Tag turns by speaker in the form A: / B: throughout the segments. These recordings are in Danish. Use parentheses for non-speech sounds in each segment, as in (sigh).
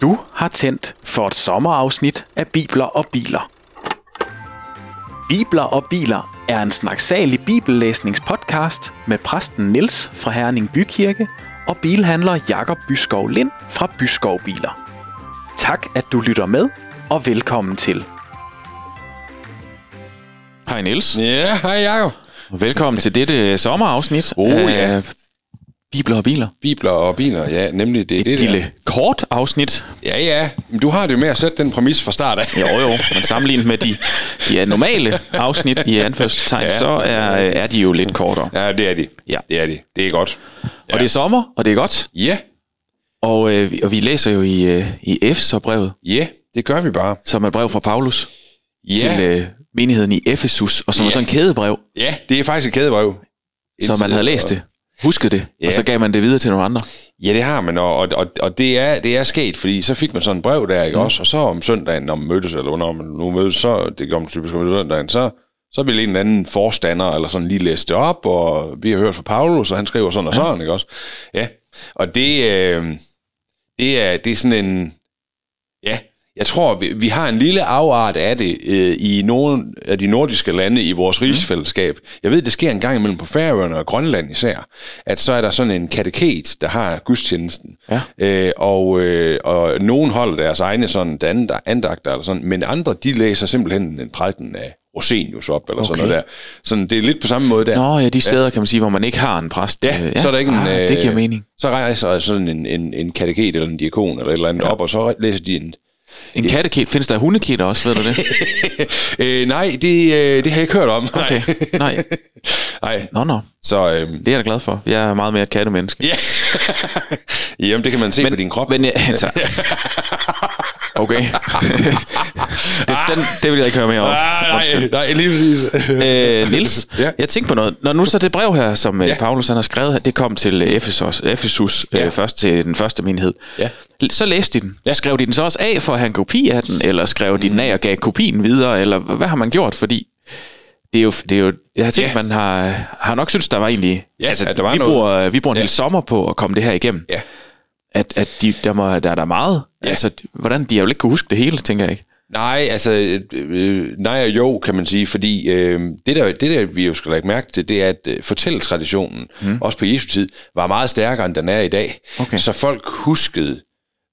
A: Du har tændt for et sommerafsnit af Bibler og Biler. Bibler og Biler er en snaksalig bibellæsningspodcast med præsten Niels fra Herning Bykirke og bilhandler Jakob Byskov Lind fra Byskov Biler. Tak, at du lytter med, og velkommen til. Hej Niels,
B: Ja, hej Jacob.
A: og velkommen til dette sommerafsnit
B: Oh,
A: af
B: ja.
A: Bibler og Biler.
B: Bibler og biler, ja, nemlig det. det
A: Et
B: der.
A: lille kort afsnit
B: Ja, ja, men du har det med at sætte den præmis fra start af.
A: Jo, jo, men sammenlignet med de, de normale afsnit i anførselstegn,
B: Ja,
A: så er, er de jo lidt kortere.
B: Ja, det er de.
A: Ja.
B: Det er de. Det er godt.
A: Og det er sommer, og det er godt.
B: Ja,
A: Og, øh, vi- og vi læser jo i, øh, i Efeserbrevet,
B: ja, det gør vi bare.
A: som er et brev fra Paulus
B: Ja,
A: til øh, menigheden i Efesus, og som er
B: Ja.
A: sådan en kædebrev,
B: ja det er faktisk et kædebrev.
A: så man havde læst det, husket det,
B: Ja.
A: og så gav man det videre til nogle andre.
B: Ja, det har man, og, og, og, det, er, det er sket, fordi så fik man sådan et brev der, ikke mm. også? Og så om søndagen, når man mødtes, eller når man nu mødtes, så, det gør man typisk om søndagen, så, så ville en eller anden forstander, eller sådan lige læse det op, og vi har hørt fra Paulus, og han skriver sådan og sådan, ikke også? Ja, og det, øh, det, er, det er sådan en, ja, jeg tror, vi, vi har en lille afart af det øh, i nogle af de nordiske lande i vores rigsfællesskab. Jeg ved, det sker en gang imellem på Færøerne og Grønland især, at så er der sådan en kateket, der har gudstjenesten.
A: Ja.
B: Øh, og, øh, og nogen holder deres egne sådan and- andagter eller sådan, men andre, de læser simpelthen en prædiken af Rosenius op, eller okay. sådan noget der. Sådan, det er lidt på samme måde der.
A: Nå ja, de steder kan man sige, hvor man ikke har en præst.
B: Ja,
A: øh,
B: så er der ikke en...
A: ah, det giver mening.
B: Så rejser sådan en, en, en kateket eller en diakon eller et eller andet ja. op, og så læser de en...
A: En kateket, findes der hundekit også, ved du det? (laughs)
B: øh, nej, det, øh, det har jeg ikke hørt om.
A: Okay, nej. (laughs)
B: Nej,
A: Nå, nå.
B: så... Øh,
A: Det er jeg da glad for. Jeg er meget mere et kattemenneske.
B: ja. (laughs) Jamen, det kan man se men, på din krop.
A: Men ja, okay. (laughs) det, den, det vil jeg ikke høre mere om.
B: Ah,
A: Undskyld.
B: nej, nej, lige præcis.
A: Øh, Nils,
B: Ja.
A: ja. jeg tænkte på noget. Når nu så det brev her, som ja.
B: Ja.
A: Paulus han har skrevet, det kom til Efesus, Efesus ja.
B: Ja.
A: øh, først til den første menighed.
B: Ja.
A: Så læste de den. Ja.
B: Ja.
A: Skrev de den så også af for at have en kopi af den, eller skrev de den af og gav kopien videre, eller hvad har man gjort? Fordi det er jo, det er jo jeg har tænkt, ja.
B: Ja.
A: man har, har nok synes, der var egentlig... altså,
B: Ja, der var
A: vi,
B: noget.
A: bruger, vi bruger en
B: Ja.
A: hel sommer på at komme det her igennem.
B: Ja.
A: At, at de, der, må, der er der meget. Ja. Altså, hvordan de har jo ikke kunne huske det hele, tænker jeg ikke.
B: Nej, altså, øh, nej og jo, kan man sige, fordi øh, det, der, det der, vi jo skal lægge mærke til, det er, at øh, fortælletraditionen, mm. også på Jesu tid, var meget stærkere, end den er i dag.
A: Okay.
B: Så folk huskede,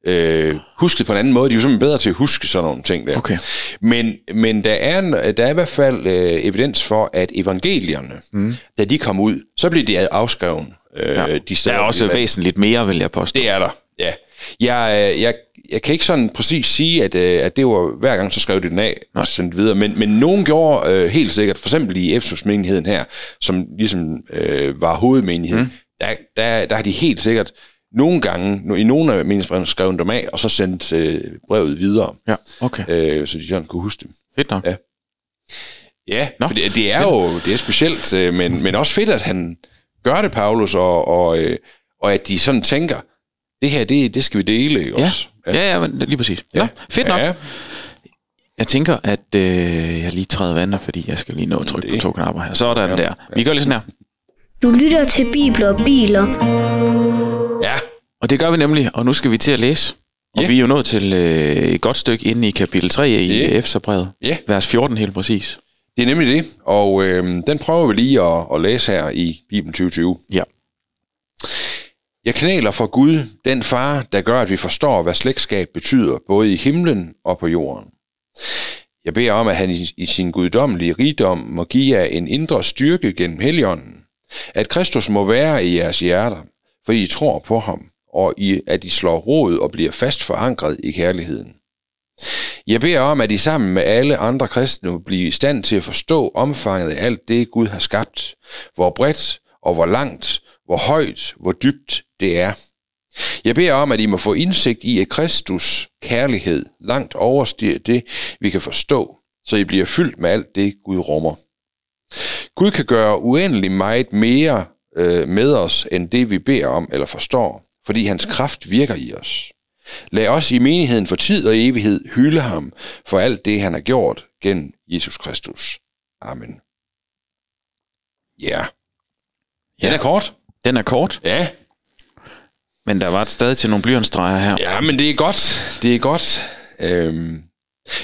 B: øh, huskede på en anden måde. De er jo simpelthen bedre til at huske sådan nogle ting der.
A: Okay.
B: Men, men der, er, der er i hvert fald øh, evidens for, at evangelierne, mm. da de kom ud, så blev de afskrevet. Øh,
A: Ja.
B: de
A: Der er også
B: de
A: væsentligt mere, vil jeg påstå.
B: det er der, ja. Jeg, øh, jeg, jeg kan ikke sådan præcis sige, at, øh, at det var hver gang, så skrev de den af og sendte videre, men, men nogen gjorde øh, helt sikkert, for eksempel i Efesus-menigheden her, som ligesom øh, var hovedmenigheden, mm. der, der, der har de helt sikkert nogle gange, i nogle af menighedsbrevene, skrevet dem af, og så sendt øh, brevet videre,
A: Ja, okay.
B: øh, så de sådan kunne huske dem.
A: Fedt nok.
B: Ja. Ja,
A: Nå,
B: for det, det er jo det er specielt, øh, men, men også fedt, at han gør det, Paulus, og, og, øh, og at de sådan tænker, det her, det, det skal vi dele, ikke
A: Ja.
B: også?
A: Ja, ja, men lige præcis. Ja. Nå, fedt nok.
B: Ja,
A: Jeg tænker, at øh, jeg lige træder vandet, fordi jeg skal lige nå at trykke på
B: Det-
A: to knapper her. Sådan ja. der. Vi gør lige sådan her.
C: Du lytter til Bibler og Biler.
B: ja,
A: Og det gør vi nemlig, og nu skal vi til at læse. Og
B: Ja.
A: vi er jo nået til øh, et godt stykke inde i kapitel 3 i
B: Ja.
A: Efeserbrevet.
B: Ja.
A: Vers 14 helt præcis.
B: Det er nemlig det, og øh, den prøver vi lige at, at læse her i Bibelen 2020.
A: Ja.
B: Jeg knæler for Gud, den far, der gør, at vi forstår, hvad slægtskab betyder, både i himlen og på jorden. Jeg beder om, at han i, i sin guddommelige rigdom må give jer en indre styrke gennem Helligånden. At Kristus må være i jeres hjerter, for I tror på ham, og I, at I slår rod og bliver fast forankret i kærligheden. Jeg beder om, at I sammen med alle andre kristne bliver i stand til at forstå omfanget af alt det, Gud har skabt. Hvor bredt og hvor langt, hvor højt, hvor dybt det er. Jeg beder om, at I må få indsigt i, at Kristus kærlighed langt overstiger det, vi kan forstå, så I bliver fyldt med alt det, Gud rummer. Gud kan gøre uendelig meget mere øh, med os, end det vi beder om eller forstår, fordi hans kraft virker i os. Lad os i menigheden for tid og evighed hylde ham for alt det, han har gjort gennem Jesus Kristus. Amen. Ja. Den er kort.
A: Den er kort,
B: Ja.
A: Men der var stadig til nogle blyantstreger her.
B: Ja, men det er godt. Det er godt. Øhm,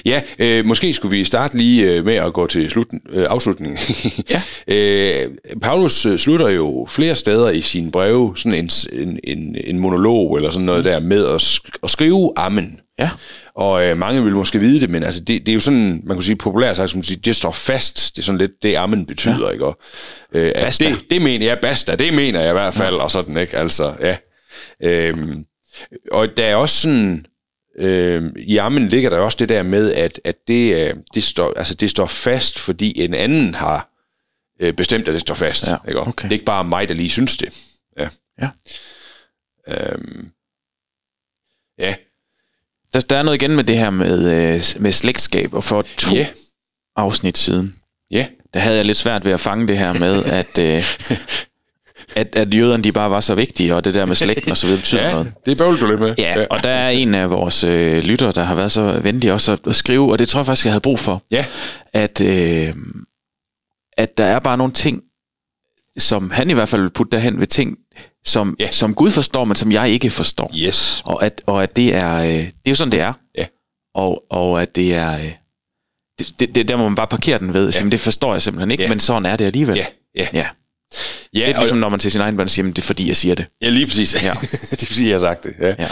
B: ja, øh, måske skulle vi starte lige øh, med at gå til sluten, øh, afslutningen. (laughs)
A: Ja.
B: øh, Paulus øh, slutter jo flere steder i sine breve sådan en, en, en, en monolog eller sådan noget der med at, sk- at skrive amen.
A: Ja.
B: Og øh, mange vil måske vide det, men altså, det, det er jo sådan, man kan sige populært sagt, som man siger, det står fast. Det er sådan lidt det, amen betyder, ja. ikke? Og, øh,
A: Basta.
B: Det, det mener jeg, basta, det mener jeg i hvert fald, ja. og sådan, ikke? Altså, ja. Øhm, og der er også sådan, øh, i ammen ligger der også det der med, at, at det, øh, det, står, altså, det står fast, fordi en anden har øh, bestemt, at det står fast.
A: Ja,
B: ikke?
A: okay.
B: Det er ikke bare mig, der lige synes det. Ja.
A: Ja.
B: Øhm, ja.
A: Der, der er noget igen med det her med, øh, med slægtskab, og for to
B: Ja.
A: afsnit siden,
B: Ja.
A: der havde jeg lidt svært ved at fange det her med, at, øh, (laughs) at, at jøderne de bare var så vigtige, og det der med slægten og så videre betyder (laughs)
B: Ja,
A: noget.
B: det bøvler du lidt med.
A: Ja, og der er en af vores øh, lyttere, der har været så venlig også at, at skrive, og det tror jeg faktisk, jeg havde brug for,
B: Ja.
A: at, øh, at der er bare nogle ting, som han i hvert fald vil putte derhen ved ting, som,
B: Ja.
A: ja. som Gud forstår, men som jeg ikke forstår.
B: Yes.
A: Og at, og at det er, øh, det er jo sådan, det er.
B: Ja.
A: Og, og at det er, øh, det, det, det, der må man bare parkere den ved. Ja. det forstår jeg simpelthen ikke,
B: Ja.
A: ja. men sådan er det alligevel.
B: Ja, ja.
A: ja.
B: Ja,
A: Lidt ligesom når man til sin egen børn siger, "Jamen, det er fordi, jeg siger det.
B: Ja, lige præcis. Ja. (laughs) Det er fordi, jeg har sagt det. Ja.
A: Ja.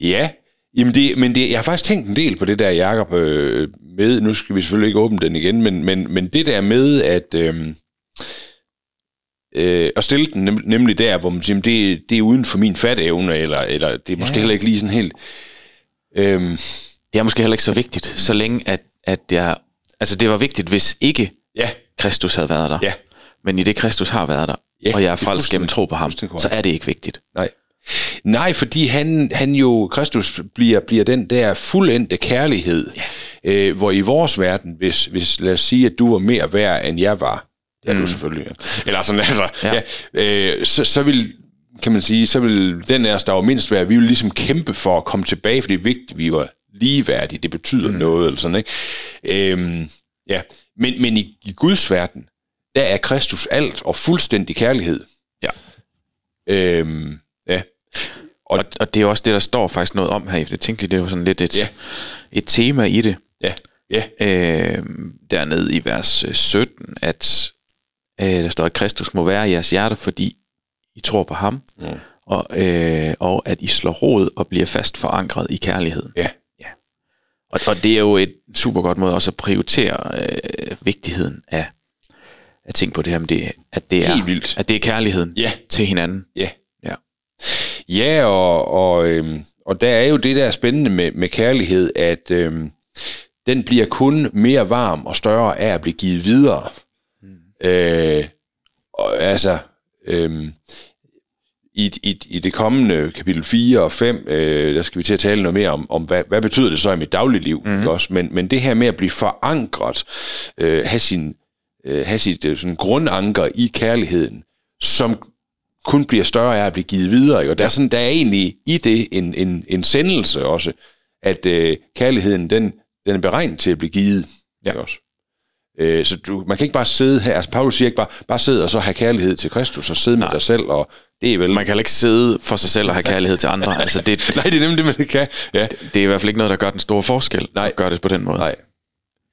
B: ja. Jamen det, men det, jeg har faktisk tænkt en del på det der, Jacob, øh, med, nu skal vi selvfølgelig ikke åbne den igen, men, men, men det der med, at øh, øh, at stille den nem, nemlig der, hvor man siger, "Men det, det er uden for min fatteevne, eller, eller det er måske
A: Ja.
B: heller ikke lige sådan helt... Øh,
A: Det er måske heller ikke så vigtigt, så længe at, at jeg... Altså, det var vigtigt, hvis ikke
B: ja,
A: Kristus havde været der.
B: ja,
A: Men i det, Kristus har været der,
B: Ja,
A: og jeg er frelst gennem tro på ham, så er det ikke vigtigt.
B: nej. Nej, fordi han, han jo, Kristus bliver, bliver den der fuldendte kærlighed, ja. øh, hvor i vores verden, hvis, hvis lad os sige, at du var mere værd, end jeg var, det er mm. du selvfølgelig, ja. eller sådan, altså, ja.
A: Ja.
B: Øh, så, så vil, kan man sige, så vil den af os, der var mindst værd, vi vil ligesom kæmpe for at komme tilbage, for det er vigtigt, vi var ligeværdige, det betyder mm. noget, eller sådan, ikke? Øhm, ja, men, men i, i Guds verden, der er Kristus alt og fuldstændig kærlighed.
A: Ja.
B: Øhm, ja. Og,
A: Og, og det er også det, der står faktisk noget om her. Jeg tænkte lige, det var sådan lidt et,
B: Ja.
A: ja. et tema i det.
B: ja, ja,
A: øh, dernede i vers øh, 17, at øh, der står, at Kristus må være i jeres hjerte, fordi I tror på ham,
B: Mm.
A: og, øh, og at I slår rod og bliver fast forankret i kærligheden.
B: ja,
A: Og, og det er jo et super godt måde også at prioritere øh, vigtigheden af, af ting på det her, men det, at, det er,
B: vildt.
A: at det er kærligheden
B: Ja.
A: til hinanden.
B: ja.
A: Ja.
B: Ja, og, og, øhm, og der er jo det, der er spændende med, med kærlighed, at øhm, den bliver kun mere varm og større af at blive givet videre. Mm. Øh, og, altså, øhm, i, i, i det kommende kapitel 4 og 5, øh, der skal vi til at tale noget mere om, om hvad, hvad betyder det så i mit dagligliv. Mm. Ikke også? Men, men det her med at blive forankret, øh, have, sin, øh, have sit øh, sådan grundanker i kærligheden, som kun bliver større af at blive givet videre. Ikke? Og der, er sådan, der er egentlig i det en, en, en sendelse også, at øh, kærligheden, den, den er beregnet til at blive givet.
A: Ja.
B: Ikke også? Øh, så du, man kan ikke bare sidde her, altså Paulus siger ikke bare, bare sidde og så have kærlighed til Kristus og sidde Nej. med dig selv, og det er vel...
A: Man kan ikke sidde for sig selv og have kærlighed til andre. (laughs) Altså det,
B: Nej, det er nemlig det, man kan. Ja.
A: det er i hvert fald ikke noget, der gør den store forskel,
B: Nej.
A: at gøre det på den måde.
B: Nej.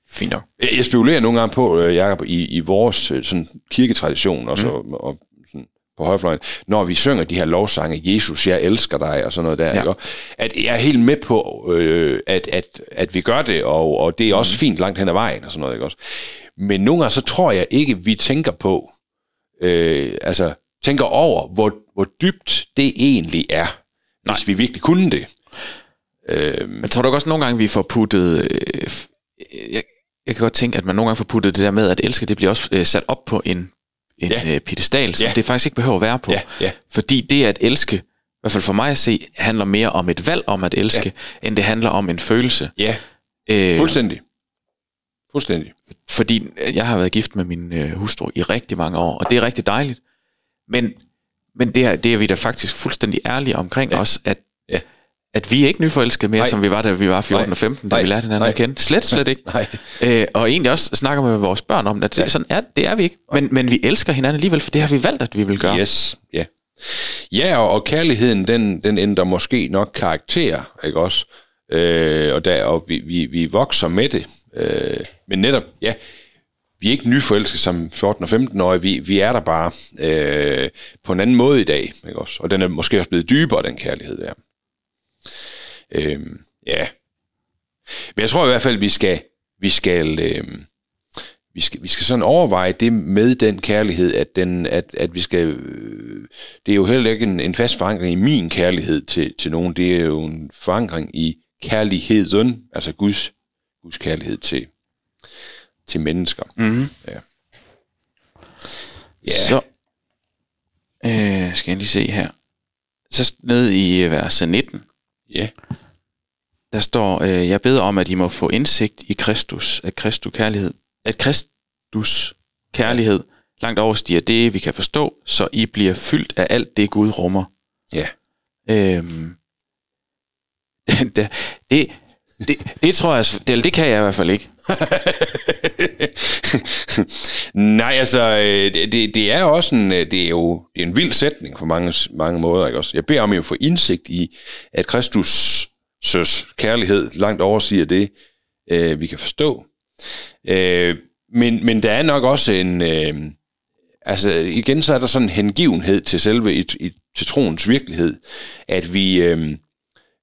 A: Fint nok.
B: Jeg spekulerer nogle gange på, øh, Jacob, i, i vores øh, sådan, kirketradition også, mm. og, og sådan, på højfløjen, når vi synger de her lovsange, Jesus, jeg elsker dig, og sådan noget der, ja. Ikke? at jeg er helt med på, øh, at, at, at vi gør det, og, og det er også mm. fint langt hen ad vejen, og sådan noget, ikke også? Men nogle gange, så tror jeg ikke, vi tænker på, øh, altså, tænker over, hvor, hvor dybt det egentlig er, Nej. hvis vi virkelig kunne det. Øh,
A: Men tror du også nogle gange, vi får puttet... Øh, jeg, jeg kan godt tænke, at man nogle gange får puttet det der med, at elske, det bliver også øh, sat op på en, en
B: Ja.
A: øh, pedestal, som
B: Ja.
A: det faktisk ikke behøver at være på.
B: Ja, ja.
A: Fordi det at elske, i hvert fald for mig at se, handler mere om et valg om at elske, ja. end det handler om en følelse.
B: ja,
A: Øh,
B: fuldstændig. Fuldstændig.
A: fordi jeg har været gift med min øh, hustru i rigtig mange år, og det er rigtig dejligt. Men, men det, er, det er vi da faktisk fuldstændig ærlige omkring ja. os, at,
B: Ja.
A: At vi er ikke nyforelskede mere,
B: Nej.
A: Som vi var, da vi var 14
B: Nej.
A: og 15, da
B: Nej.
A: vi lærte hinanden
B: Nej.
A: at kende. Slet, slet ikke.
B: Nej.
A: Øh, og egentlig også snakker med vores børn om, at
B: Ja.
A: ja. sådan er, det er vi ikke. Men, men vi elsker hinanden alligevel, for det har vi valgt, at vi vil gøre.
B: Yes, ja. Ja, og, og kærligheden, den, den ændrer måske nok karakter, ikke også? Øh, og der, og vi, vi, vi vokser med det. Øh, men netop, ja, vi er ikke nyforelskede som 14- og 15-årige, vi, vi er der bare øh, på en anden måde i dag, ikke også? Og den er måske også blevet dybere, den kærlighed der. Øh, ja. Men jeg tror i hvert fald, vi skal, vi skal, øh, vi skal, vi skal sådan overveje det med den kærlighed, at, den, at, at vi skal, øh, det er jo heller ikke en, en fast forankring i min kærlighed til, til nogen, det er jo en forankring i kærligheden, altså Guds, Guds kærlighed til, til mennesker.
A: Mm-hmm.
B: Ja.
A: Ja. Så øh, skal jeg lige se her. Så ned i vers 19,
B: Ja,
A: der står, øh, jeg beder om, at I må få indsigt i Kristus, at Kristus kærlighed, at Kristus kærlighed langt overstiger det, vi kan forstå, så I bliver fyldt af alt det, Gud rummer.
B: ja.
A: Øhm, (laughs) det, det, det, tror jeg, altså, det, det kan jeg i hvert fald ikke. (laughs)
B: Nej, altså, øh, det, det, er også en, øh, det er jo det er en vild sætning på mange, mange måder, ikke også? Jeg beder om, at få indsigt i, at Kristus søs kærlighed langt oversiger det, øh, vi kan forstå. Øh, men, men der er nok også en, øh, altså igen så er der sådan en hengivenhed til selve, i, i, til troens virkelighed, at vi, øh,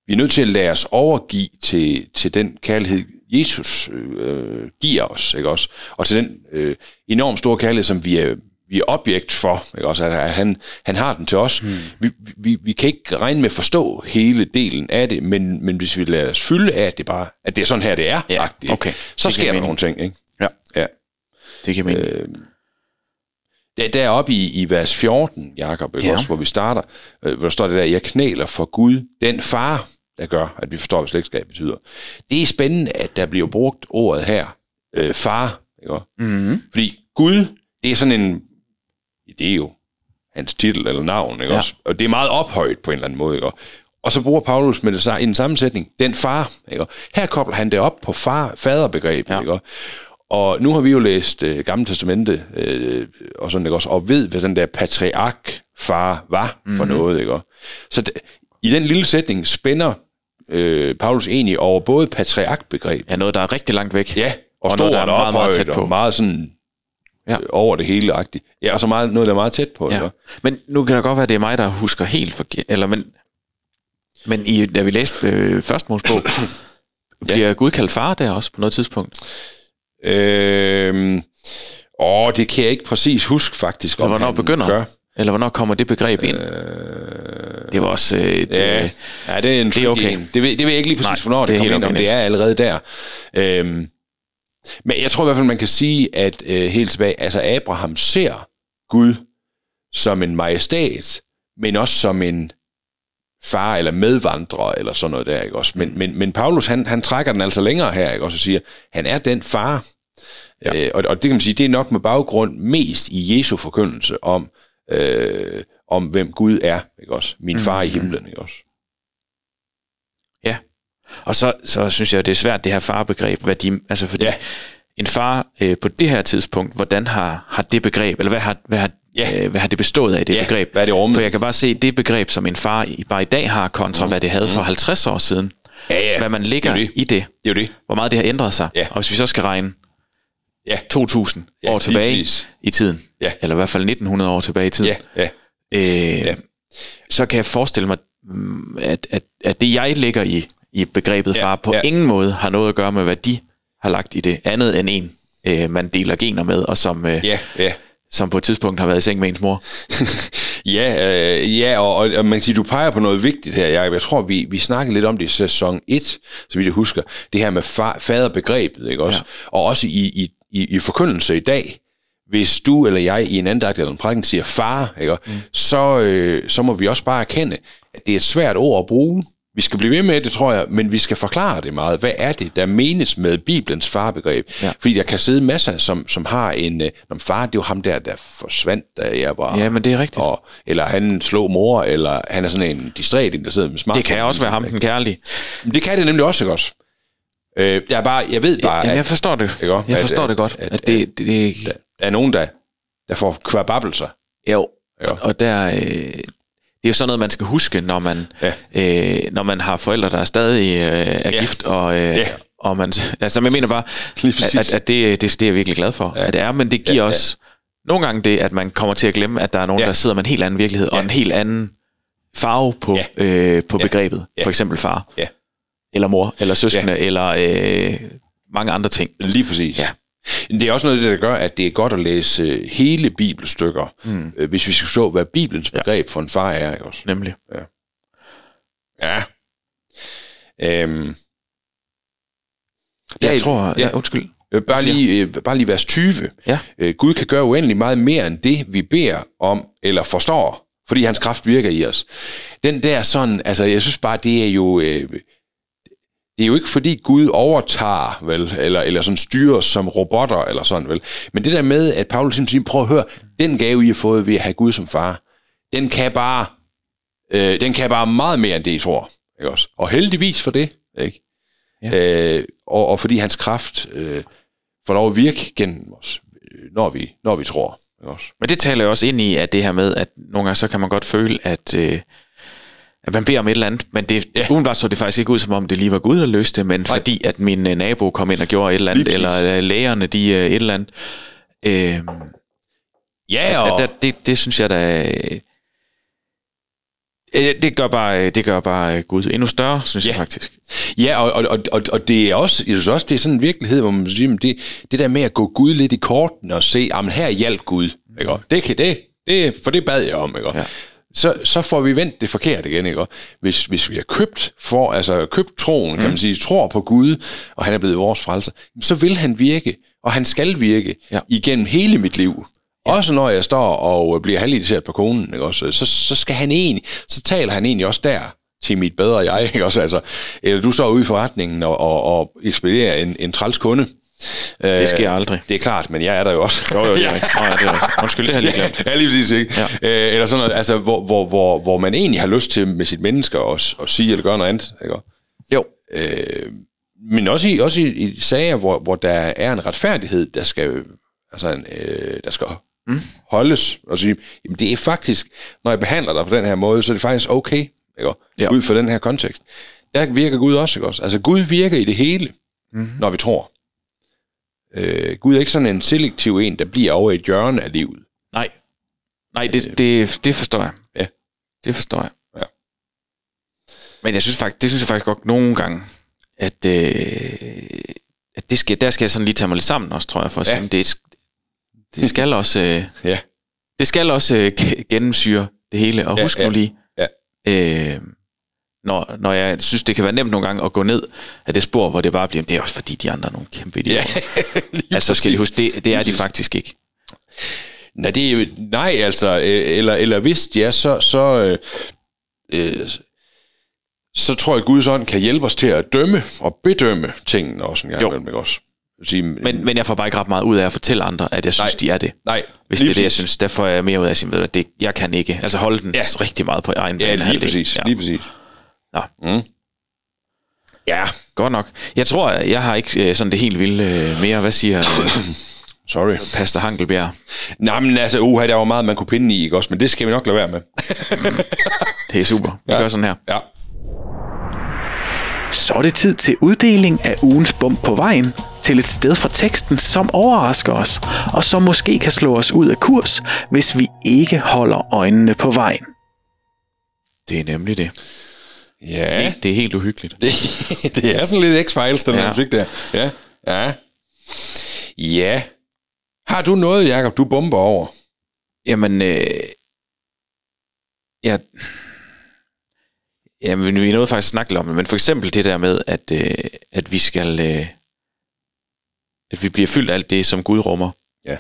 B: vi er nødt til at lade os overgive til, til den kærlighed, Jesus øh, giver os, ikke også? Og til den øh, enormt store kærlighed, som vi er, vi er objekt for, ikke også? At han, han har den til os. Mm. Vi, vi, vi kan ikke regne med at forstå hele delen af det, men, men hvis vi lader os fylde af, at det, bare, at det er sådan her, det er,
A: Ja,
B: agtigt,
A: okay.
B: så
A: Det
B: sker der
A: mening.
B: nogle ting, ikke?
A: Ja.
B: Ja.
A: Det kan mening.
B: Øh, der, deroppe i, i vers 14, Jakob,
A: Ja.
B: også, hvor vi starter, øh, hvor der står det der, jeg knæler for Gud, den far, der gør, at vi forstår, hvad slægtskab betyder. Det er spændende, at der bliver brugt ordet her, øh, far, ikke?
A: Mm-hmm.
B: Fordi Gud, det er sådan en, det er jo hans titel eller navn, ikke
A: Ja.
B: også? Og det er meget ophøjet på en eller anden måde, ikke? Og så bruger Paulus med det i en sammensætning, den far, ikke? Her kobler han det op på far, faderbegrebet,
A: Ja.
B: ikke? Og nu har vi jo læst øh, Gamle Testamente, øh, og sådan, ikke også? Og ved, hvad den der patriark far var for mm-hmm. noget, ikke? Så d- i den lille sætning spænder øh, Paulus egentlig over både patriarkbegreb,
A: Ja, noget, der er rigtig langt væk.
B: Ja, og,
A: Og
B: og
A: noget,
B: stort
A: der er meget, meget tæt på.
B: og meget sådan
A: Ja.
B: ja. over det hele agtigt. Ja, og så meget, noget, der er meget tæt på.
A: Ja.
B: Ja.
A: Men nu kan det godt være, at det er mig, der husker helt forkert. Eller, men, men i, da vi læste øh, første Mosebog, (coughs) bliver Gud kaldt far der også på noget tidspunkt?
B: Øhm, åh, det kan jeg ikke præcis huske faktisk, om
A: hvornår
B: han
A: begynder?
B: gør.
A: Eller hvornår kommer det begreb ind?
B: Øh,
A: Det var også... Øh, det,
B: ja, ja, det er en
A: det er okay.
B: en. Det ved, det ved jeg ikke lige præcis,
A: Nej,
B: hvornår
A: det
B: det,
A: er
B: kommer ind, om det er allerede der. Øhm, men jeg tror i hvert fald, man kan sige, at øh, helt tilbage, altså Abraham ser Gud som en majestat, men også som en far eller medvandrer eller sådan noget der, ikke også? Men, men, men Paulus, han, han trækker den altså længere her, ikke også? Og siger, han er den far. Ja. Øh, og, og det kan man sige, det er nok med baggrund mest i Jesu forkyndelse om, øh, om hvem Gud er, ikke også? Min far i himlen, ikke også?
A: Ja. Og så, så synes jeg, det er svært, det her farbegreb. Hvad de, altså fordi ja. En far øh, på det her tidspunkt, hvordan har, har det begreb, eller hvad har, hvad har,
B: Ja.
A: øh, hvad har det bestået af, det
B: Ja,
A: begreb?
B: hvad er det rummet?
A: For jeg kan bare se, det begreb, som en far i, bare i dag har, kontra mm. hvad det havde for 50 år siden.
B: Ja, ja.
A: Hvad man ligger
B: Det det.
A: i det.
B: Det er jo det.
A: Hvor meget det har ændret sig.
B: Ja.
A: Og hvis vi så skal regne
B: Ja.
A: 2000
B: Ja,
A: år tilbage
B: præcis.
A: i tiden,
B: Ja.
A: eller i hvert fald 1900 år tilbage i tiden,
B: Ja, ja.
A: øh, så kan jeg forestille mig, mm, at, at, at det jeg lægger i, i begrebet
B: Ja,
A: far, på
B: ja.
A: ingen måde har noget at gøre med, hvad de har lagt i det, andet end en, øh, man deler gener med, og som, øh,
B: Ja, ja.
A: som på et tidspunkt har været i seng med ens mor. (laughs)
B: Ja, øh, ja og, og, og man kan sige, du peger på noget vigtigt her, Jacob. Jeg tror, vi, vi snakkede lidt om det i sæson 1, så vidt jeg husker. Det her med far, faderbegrebet, ikke også?
A: Ja.
B: Ja. Og også i, i, i, i forkyndelse i dag. Hvis du eller jeg i en andagt eller en prædiken siger far, ikke? Mm. Så, øh, så må vi også bare erkende, at det er et svært ord at bruge. Vi skal blive ved med det, tror jeg, men vi skal forklare det meget. Hvad er det, der menes med Bibelens farbegreb?
A: Ja.
B: Fordi der kan sidde masser, som, som har en... Øh, "Nå, men far, det er jo ham der, der forsvandt, da jeg var...
A: Ja, men det er rigtigt.
B: Og, eller han slog mor, eller han er sådan en distræt, der sidder med smartphone.
A: Det kan også være ham, den kærlige.
B: Men Det kan det nemlig også, ikke også? Øh, jeg, er bare, jeg ved bare,
A: Jamen,
B: at
A: jeg forstår det.
B: Ikke?
A: Jeg forstår
B: at-
A: det godt.
B: at-
A: At det, det, det,
B: der er nogen, der, der får kvababelser.
A: jo,
B: Ja.
A: og der, øh, det er jo sådan noget, man skal huske, når man,
B: Ja.
A: øh, når man har forældre, der er stadig øh, er
B: Ja.
A: gift, og, øh,
B: Ja.
A: og man, altså jeg mener bare, at, at, at det, det, det er jeg virkelig glad for,
B: Ja.
A: at det er, men det giver
B: Ja, ja.
A: også nogle gange det, at man kommer til at glemme, at der er nogen,
B: Ja.
A: der sidder med en helt anden virkelighed, og
B: Ja.
A: en helt anden farve på,
B: Ja.
A: øh, på
B: Ja.
A: begrebet,
B: Ja.
A: for eksempel far,
B: Ja.
A: Eller mor, eller søskende, eller øh, mange andre ting.
B: Lige præcis.
A: Ja.
B: Det er også noget af det, der gør, at det er godt at læse øh, hele bibelstykker, mm. hvis vi skal forstå, hvad Bibelens begreb for en far er. Ikke også?
A: Nemlig.
B: Ja. Øhm,
A: Jeg
B: Ja,
A: tror,
B: ja.
A: ja, undskyld.
B: øh, bare, lige, øh, bare lige vers 20.
A: Ja.
B: Øh, Gud kan gøre uendelig meget mere end det, vi beder om eller forstår, fordi hans kraft virker i os. Den der sådan, altså jeg synes bare, det er jo... Øh, det er jo ikke fordi Gud overtager, vel, eller, eller sådan styrer som robotter, eller sådan, vel. Men det der med, at Paulus simpelthen prøv at høre, den gave, I har fået ved at have Gud som far, den kan bare, øh, den kan bare meget mere end det, I tror. Ikke også? Og heldigvis for det, ikke?
A: Ja.
B: Øh, og, og fordi hans kraft øh, får lov at virke gennem os, øh, når vi, når vi tror. Ikke også?
A: Men det taler jo også ind i, at det her med, at nogle gange så kan man godt føle, at, øh, at man beder om et eller andet, men det,
B: Ja.
A: udenbart så det faktisk ikke ud, som om det lige var Gud, der løste det, men
B: Nej.
A: fordi at min øh, nabo kom ind og gjorde et eller andet, eller øh, lægerne, de øh, et eller andet. Øh,
B: Ja,
A: at, at, det, det synes jeg da... Det gør bare, det gør bare Gud endnu større, synes
B: Ja.
A: jeg faktisk.
B: Ja, og, og, og, og, og det er også, jeg synes også, det er sådan en virkelighed, hvor man siger, det, det der med at gå Gud lidt i korten og se, jamen her hjalp Gud, ikke? også? Det kan det, det, for det bad jeg om, ikke?
A: Ja.
B: Så, så får vi vendt det forkert igen, ikke? også? Hvis, hvis vi har købt, for, altså købt troen, kan man sige, tror på Gud, og han er blevet vores frelser, så vil han virke, og han skal virke
A: Ja.
B: igennem hele mit liv. Også når jeg står og bliver halvirriteret på konen, ikke også? Så, så skal han egentlig, så taler han egentlig også der til mit bedre jeg, ikke også? Altså, eller du står ude i forretningen og, og, og ekspederer en, en træls kunde.
A: Det sker aldrig.
B: Det er klart, men jeg er der jo også.
A: Jo, jo, det er (laughs) rigtigt. Ja, det er rigtigt. Undskyld, det har jeg lige glemt. (laughs)
B: Ja, lige præcis, ikke?
A: Ja.
B: Øh, eller sådan noget, altså, hvor, hvor, hvor, hvor man egentlig har lyst til med sit menneske at, at sige eller gøre noget andet, ikke?
A: Jo.
B: Øh, men også i, også i, i sager, hvor, hvor der er en retfærdighed, der skal, altså en, øh, der skal mm. holdes, og sige, jamen det er faktisk, når jeg behandler dig på den her måde, så er det faktisk okay, ikke?
A: Ja.
B: ud fra den her kontekst. Der virker Gud også, ikke også? Altså Gud virker i det hele, mm. når vi tror. Øh, Gud er ikke sådan en selektiv en, der bliver over i et hjørne af livet.
A: Nej. Nej, det, det, det forstår jeg.
B: Ja.
A: Det forstår jeg.
B: Ja.
A: Men jeg synes faktisk, det synes jeg faktisk godt nogle gange, at, øh, at det skal, der skal jeg sådan lige tage mig lidt sammen også, tror jeg, for at
B: Ja.
A: sige, det, det skal (laughs) også, øh,
B: Ja.
A: det skal også øh, ge- (laughs) gennemsyre det hele. Og
B: Ja,
A: husk
B: ja,
A: nu lige,
B: ja.
A: øh, når, når jeg synes, det kan være nemt nogle gange at gå ned af det spor, hvor det bare bliver, det er også fordi, de andre er nogle kæmpe idioter. (laughs)
B: Lige
A: altså skal
B: præcis.
A: huske, det, det er de faktisk ikke.
B: Nej, det er, nej altså, øh, eller, eller hvis de er, så, så, øh, øh, så tror jeg, at Guds ånd kan hjælpe os til at dømme og bedømme tingene også en gang imellem, ikke også? Sige,
A: Men, men jeg får bare ikke ret meget ud af at fortælle andre, at jeg synes,
B: Nej.
A: de er det.
B: nej,
A: Hvis det er det, jeg synes, der får jeg mere ud af at sige, du, det, jeg kan ikke. Altså holde den
B: Ja.
A: ja. rigtig meget på egen
B: Ja, lige
A: banehalvdel.
B: præcis,
A: Ja.
B: lige præcis.
A: Nå.
B: Mm. Ja,
A: Godt nok. Jeg tror, jeg har ikke øh, sådan det helt vilde øh, mere. Hvad siger øh, (coughs)
B: sorry.
A: Pastor Hankelbjerg?
B: Nej, men altså, uha, der var meget, man kunne pinde i, ikke også? Men det skal vi nok lade være med. (laughs)
A: Det er super. Vi
B: Ja.
A: ja. gør sådan her.
B: Ja.
A: Så er det tid til uddeling af ugens bump på vejen til et sted fra teksten, som overrasker os, og som måske kan slå os ud af kurs, hvis vi ikke holder øjnene på vejen. Det er nemlig det.
B: Ja,
A: Det er helt uhyggeligt. (laughs)
B: det, det er sådan lidt X-Files, den ja.
A: Ja.
B: musik der. Ja, ja. Ja. Har du noget, Jacob, du bomber over?
A: Jamen, øh, ja, jamen, vi nåede faktisk snakke om det, men for eksempel det der med, at, øh, at vi skal, øh, at vi bliver fyldt af alt det, som Gud rummer.
B: Ja.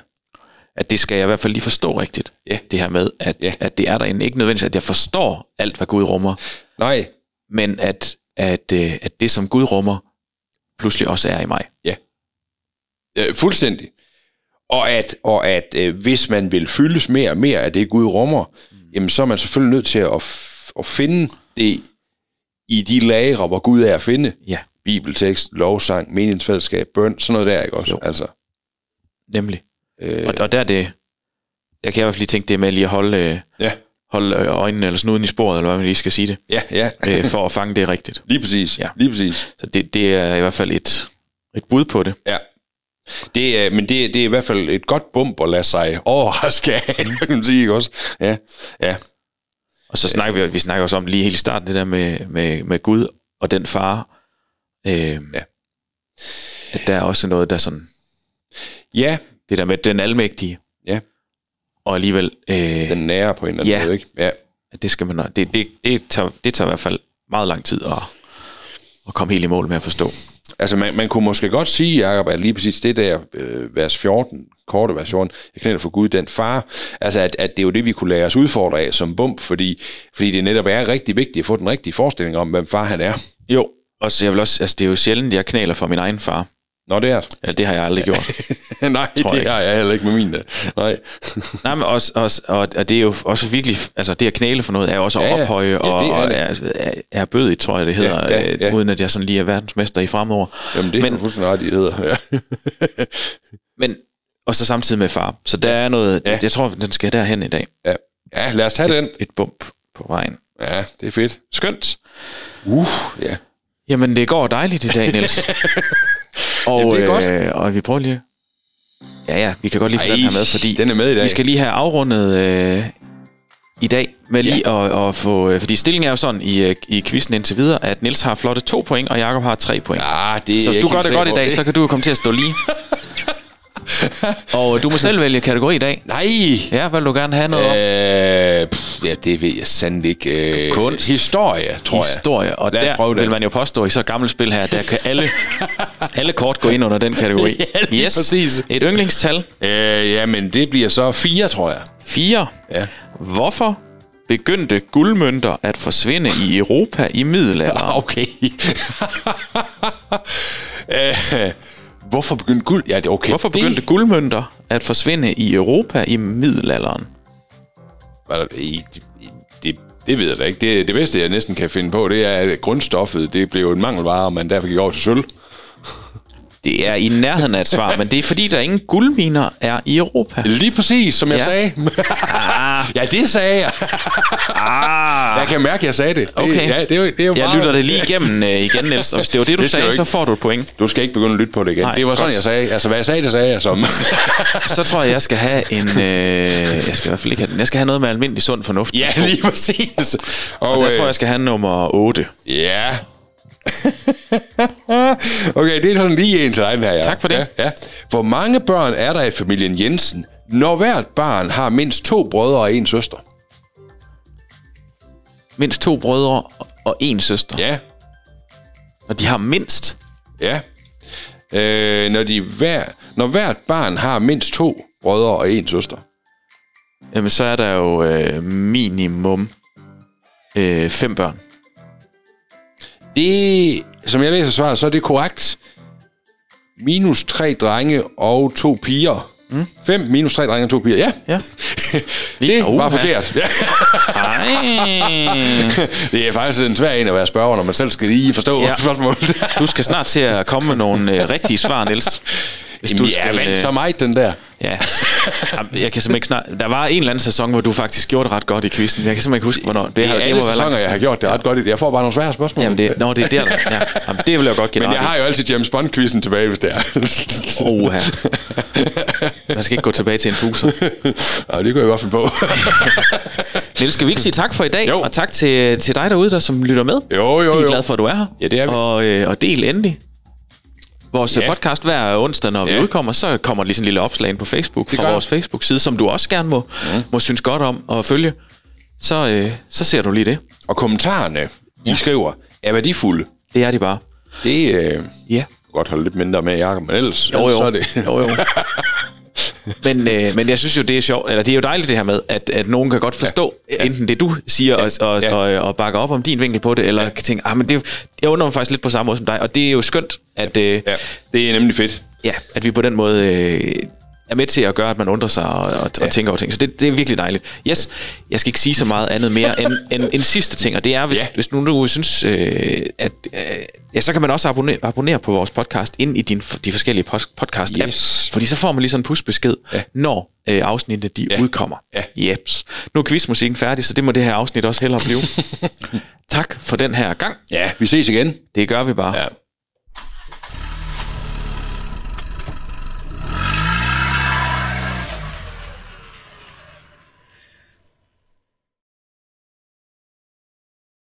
A: At det skal jeg i hvert fald lige forstå rigtigt.
B: Ja.
A: Det her med, at,
B: Ja.
A: at det er derinde. Ikke nødvendigvis, at jeg forstår alt, hvad Gud rummer,
B: Nej.
A: Men at, at, øh, at det, som Gud rummer, pludselig også er i mig.
B: Øh, fuldstændig. Og at, og at øh, hvis man vil fyldes mere og mere af det, Gud rummer, mm. jamen så er man selvfølgelig nødt til at, f- at finde det i de lagre, hvor Gud er at finde.
A: Ja.
B: Bibeltekst, lovsang, meningsfællesskab, bøn, sådan noget der, ikke også?
A: Jo.
B: Altså,
A: Nemlig.
B: øh,
A: Og, og der er det, der kan jeg i hvert fald lige tænke det med lige at holde, øh,
B: ja.
A: Holde øh, øjnene eller snuden i sporet, eller hvad man lige skal sige det,
B: Ja, ja. (laughs)
A: øh, for at fange det rigtigt.
B: Lige præcis.
A: Ja.
B: Lige præcis.
A: Så det, det er i hvert fald et, et bud på det.
B: Ja. Det er, men det, det er i hvert fald et godt bump at lade sig overraske af, (laughs) kan man sige, ikke også? Ja, ja.
A: Og så snakker vi, vi snakker også om lige helt i starten, det der med, med, med Gud og den far. Øh,
B: Ja.
A: At der er også noget, der sådan,
B: Ja,
A: det der med den almægtige,
B: ja.
A: Og alligevel, øh,
B: Den nære på en eller anden
A: Ja.
B: måde, ikke? Ja.
A: det skal man, det, det, det, tager, det tager i hvert fald meget lang tid at, at komme helt i mål med at forstå.
B: Altså, man, man kunne måske godt sige, Jacob, at lige præcis det der øh, vers 14, korte vers 14, jeg knæler for Gud, den far, altså, at, at det er jo det, vi kunne lade os udfordre af som bump, fordi, fordi det netop er rigtig vigtigt at få den rigtige forestilling om, hvem far han er.
A: Jo, og så jeg vil også, altså det er jo sjældent, jeg knæler for min egen far.
B: Nå, det er det.
A: Altså, det har jeg aldrig gjort. (laughs)
B: Nej, det
A: jeg
B: har jeg heller ikke med min. øh, Nej. (laughs)
A: Nej, men også, også, og, og det er jo også virkelig, altså det at knæle for noget, er også at
B: Ja, ja.
A: ophøje
B: Ja,
A: og,
B: er
A: og er, er, er bødigt, tror jeg det hedder,
B: Ja, ja, ja.
A: øh, uden at jeg sådan lige er verdensmester i fremover.
B: Jamen, det er
A: Men-
B: fuldstændig ret det hedder. Ja. (laughs)
A: Men, og så samtidig med far. Så der er noget,
B: Ja.
A: ja. jeg tror, den skal derhen i dag.
B: ja. ja, lad os tage den.
A: Et bump på vejen.
B: Ja, det er fedt.
A: Skønt.
B: Uh, ja.
A: Jamen, det går dejligt i dag, Niels. Og,
B: Jamen, det er godt.
A: Øh, og vi prøver lige... Ja, ja, vi kan godt lige få den her med, fordi
B: den er med i dag.
A: vi skal lige have afrundet øh, i dag med lige at, at få... Øh, fordi stillingen er jo sådan i, øh, i quizzen indtil videre, at Niels har flotte to point, og Jakob har tre point.
B: Ah, det
A: så hvis du gør det godt i dag,
B: på.
A: så kan du jo komme til at stå lige. (laughs) og du må selv vælge kategori i dag.
B: Nej!
A: Ja, hvad vil du gerne have noget om?
B: Øh, pff, ja, det ved jeg sandelig ikke. Øh,
A: Kunst.
B: Historie, tror jeg.
A: Historie, og
B: Lad
A: der vil man jo påstå i så gammelt spil her, der kan alle, (laughs) alle kort gå ind under den kategori.
B: Ja, lige præcis.
A: Et yndlingstal.
B: Øh, ja, men det bliver så fire, tror jeg.
A: 4.
B: Ja.
A: Hvorfor begyndte guldmønter at forsvinde i Europa i middelalderen? (laughs)
B: Okay. (laughs) øh, hvorfor begyndte guld? Ja, det er okay.
A: Hvorfor begyndte
B: det,
A: guldmønter at forsvinde i Europa i middelalderen?
B: Var det, det ved jeg da ikke. Det, det bedste, jeg næsten kan finde på, det er, at grundstoffet det blev en mangelvare, og man derfor gik over til sølv.
A: Det er i nærheden af et svar, men det er fordi, der ingen guldminer er i Europa.
B: Lige præcis, som jeg
A: Ja.
B: sagde.
A: Ah, (laughs)
B: ja, det sagde jeg.
A: ah.
B: Jeg kan mærke, at jeg sagde det. det
A: Okay.
B: Ja, det er jo, det er jo
A: Jeg
B: meget-
A: lytter det lige igennem øh, igen, Niels. Og hvis det var det, du
B: Det
A: sagde,
B: ikke.
A: så får du et point.
B: Du skal ikke begynde at lytte på det igen.
A: Nej,
B: Nej, det var sådan,
A: godt.
B: jeg sagde. Altså, hvad jeg sagde, det sagde jeg som. (laughs)
A: Så tror jeg, jeg skal have en... Øh, jeg skal i hvert fald ikke have den. Jeg skal have noget med almindelig sund fornuft.
B: ja, lige præcis. Og,
A: Og der
B: øh,
A: tror jeg, jeg skal have nummer 8.
B: Ja. (laughs) okay, det er sådan lige en til dig, den her. Ja.
A: Tak for det.
B: Ja, ja. Hvor mange børn er der i familien Jensen, når hvert barn har mindst to brødre og en søster?
A: Mindst to brødre og en søster.
B: Ja,
A: Og de har mindst...
B: ja. Øh, når, de hver, når hvert barn har mindst to brødre og en søster.
A: Jamen, så er der jo øh, minimum øh, fem børn.
B: Det, som jeg læser svaret, så er det korrekt. Minus tre drenge og to piger. Mm. Fem minus tre drenge og to piger. Ja,
A: Ja. (laughs)
B: det
A: Uha.
B: var forkert. (laughs) Det er faktisk en svær en at være spørger, når man selv skal lige forstå
A: ja. (laughs)
B: spørgsmålet.
A: Du skal snart til at komme med nogle øh, rigtige svar, Niels. Hvis
B: Jamen, ja, men
A: øh,
B: så meget den der.
A: Ja. (laughs) Jeg kan simpelthen ikke snart... Der var en eller anden sæson, hvor du faktisk gjorde det ret godt i quizzen. Jeg kan simpelthen ikke huske, hvornår. Det,
B: Det
A: har,
B: er alle
A: må være
B: sæsoner, jeg har gjort det ret godt i. Jeg får bare nogle svære spørgsmål.
A: Jamen, det, nå, det er der. Ja. Jamen, det vil jeg godt give
B: men jeg har jo altid James Bond-quizzen tilbage, hvis det er. (laughs)
A: Oha. Man skal ikke gå tilbage til en fuser. (laughs)
B: ja, det kunne jeg godt finde på.
A: Niels, skal vi ikke sige tak for i dag?
B: Jo.
A: Og tak til, til dig derude, der som lytter med.
B: Jo, jo,
A: Vi er
B: jo.
A: glade for, at du er her.
B: Ja, det er vi.
A: Og, øh, og del endelig vores
B: Ja.
A: ja. podcast hver onsdag, når vi
B: Ja.
A: udkommer. Så kommer lige sådan en lille opslag ind på Facebook
B: Det
A: fra vores Facebook-side, som du også gerne må, mm. må synes godt om at følge. Så, øh, så ser du lige det.
B: Og kommentarerne, I skriver, er værdifulde.
A: Det er de bare.
B: Det øh,
A: Ja.
B: godt holde lidt mindre med, Jacob, men ellers,
A: Jo, jo.
B: så er det...
A: jo, jo. (laughs) men, øh, men jeg synes jo, det er sjovt, eller det er jo dejligt det her med, at, at nogen kan godt forstå ja. enten det, du siger, ja. og, og,
B: Ja.
A: og, og bakke op om din vinkel på det, eller ja. kan tænke, ah, men det, jeg undrer mig faktisk lidt på samme måde som dig, og det er jo skønt, at, øh,
B: Ja, det er nemlig fedt.
A: ja, at vi på den måde øh, er med til at gøre, at man undrer sig og, og, ja. og tænker over ting. Så det, det er virkelig dejligt. Yes, jeg skal ikke sige så meget andet mere end en, en sidste ting, og det er, hvis, ja. hvis nu du synes, øh, at øh, ja, så kan man også abonnere, abonnere på vores podcast ind i din, de forskellige podcast
B: Yes.
A: fordi så får man lige sådan en push-besked, ja. Når øh, afsnittene de.
B: Ja.
A: udkommer.
B: Ja.
A: Jeps. Nu er quizmusikken færdig, så det må det her afsnit også hellere blive. (laughs) tak for den her gang.
B: Ja, vi ses igen.
A: Det gør vi bare.
B: Ja.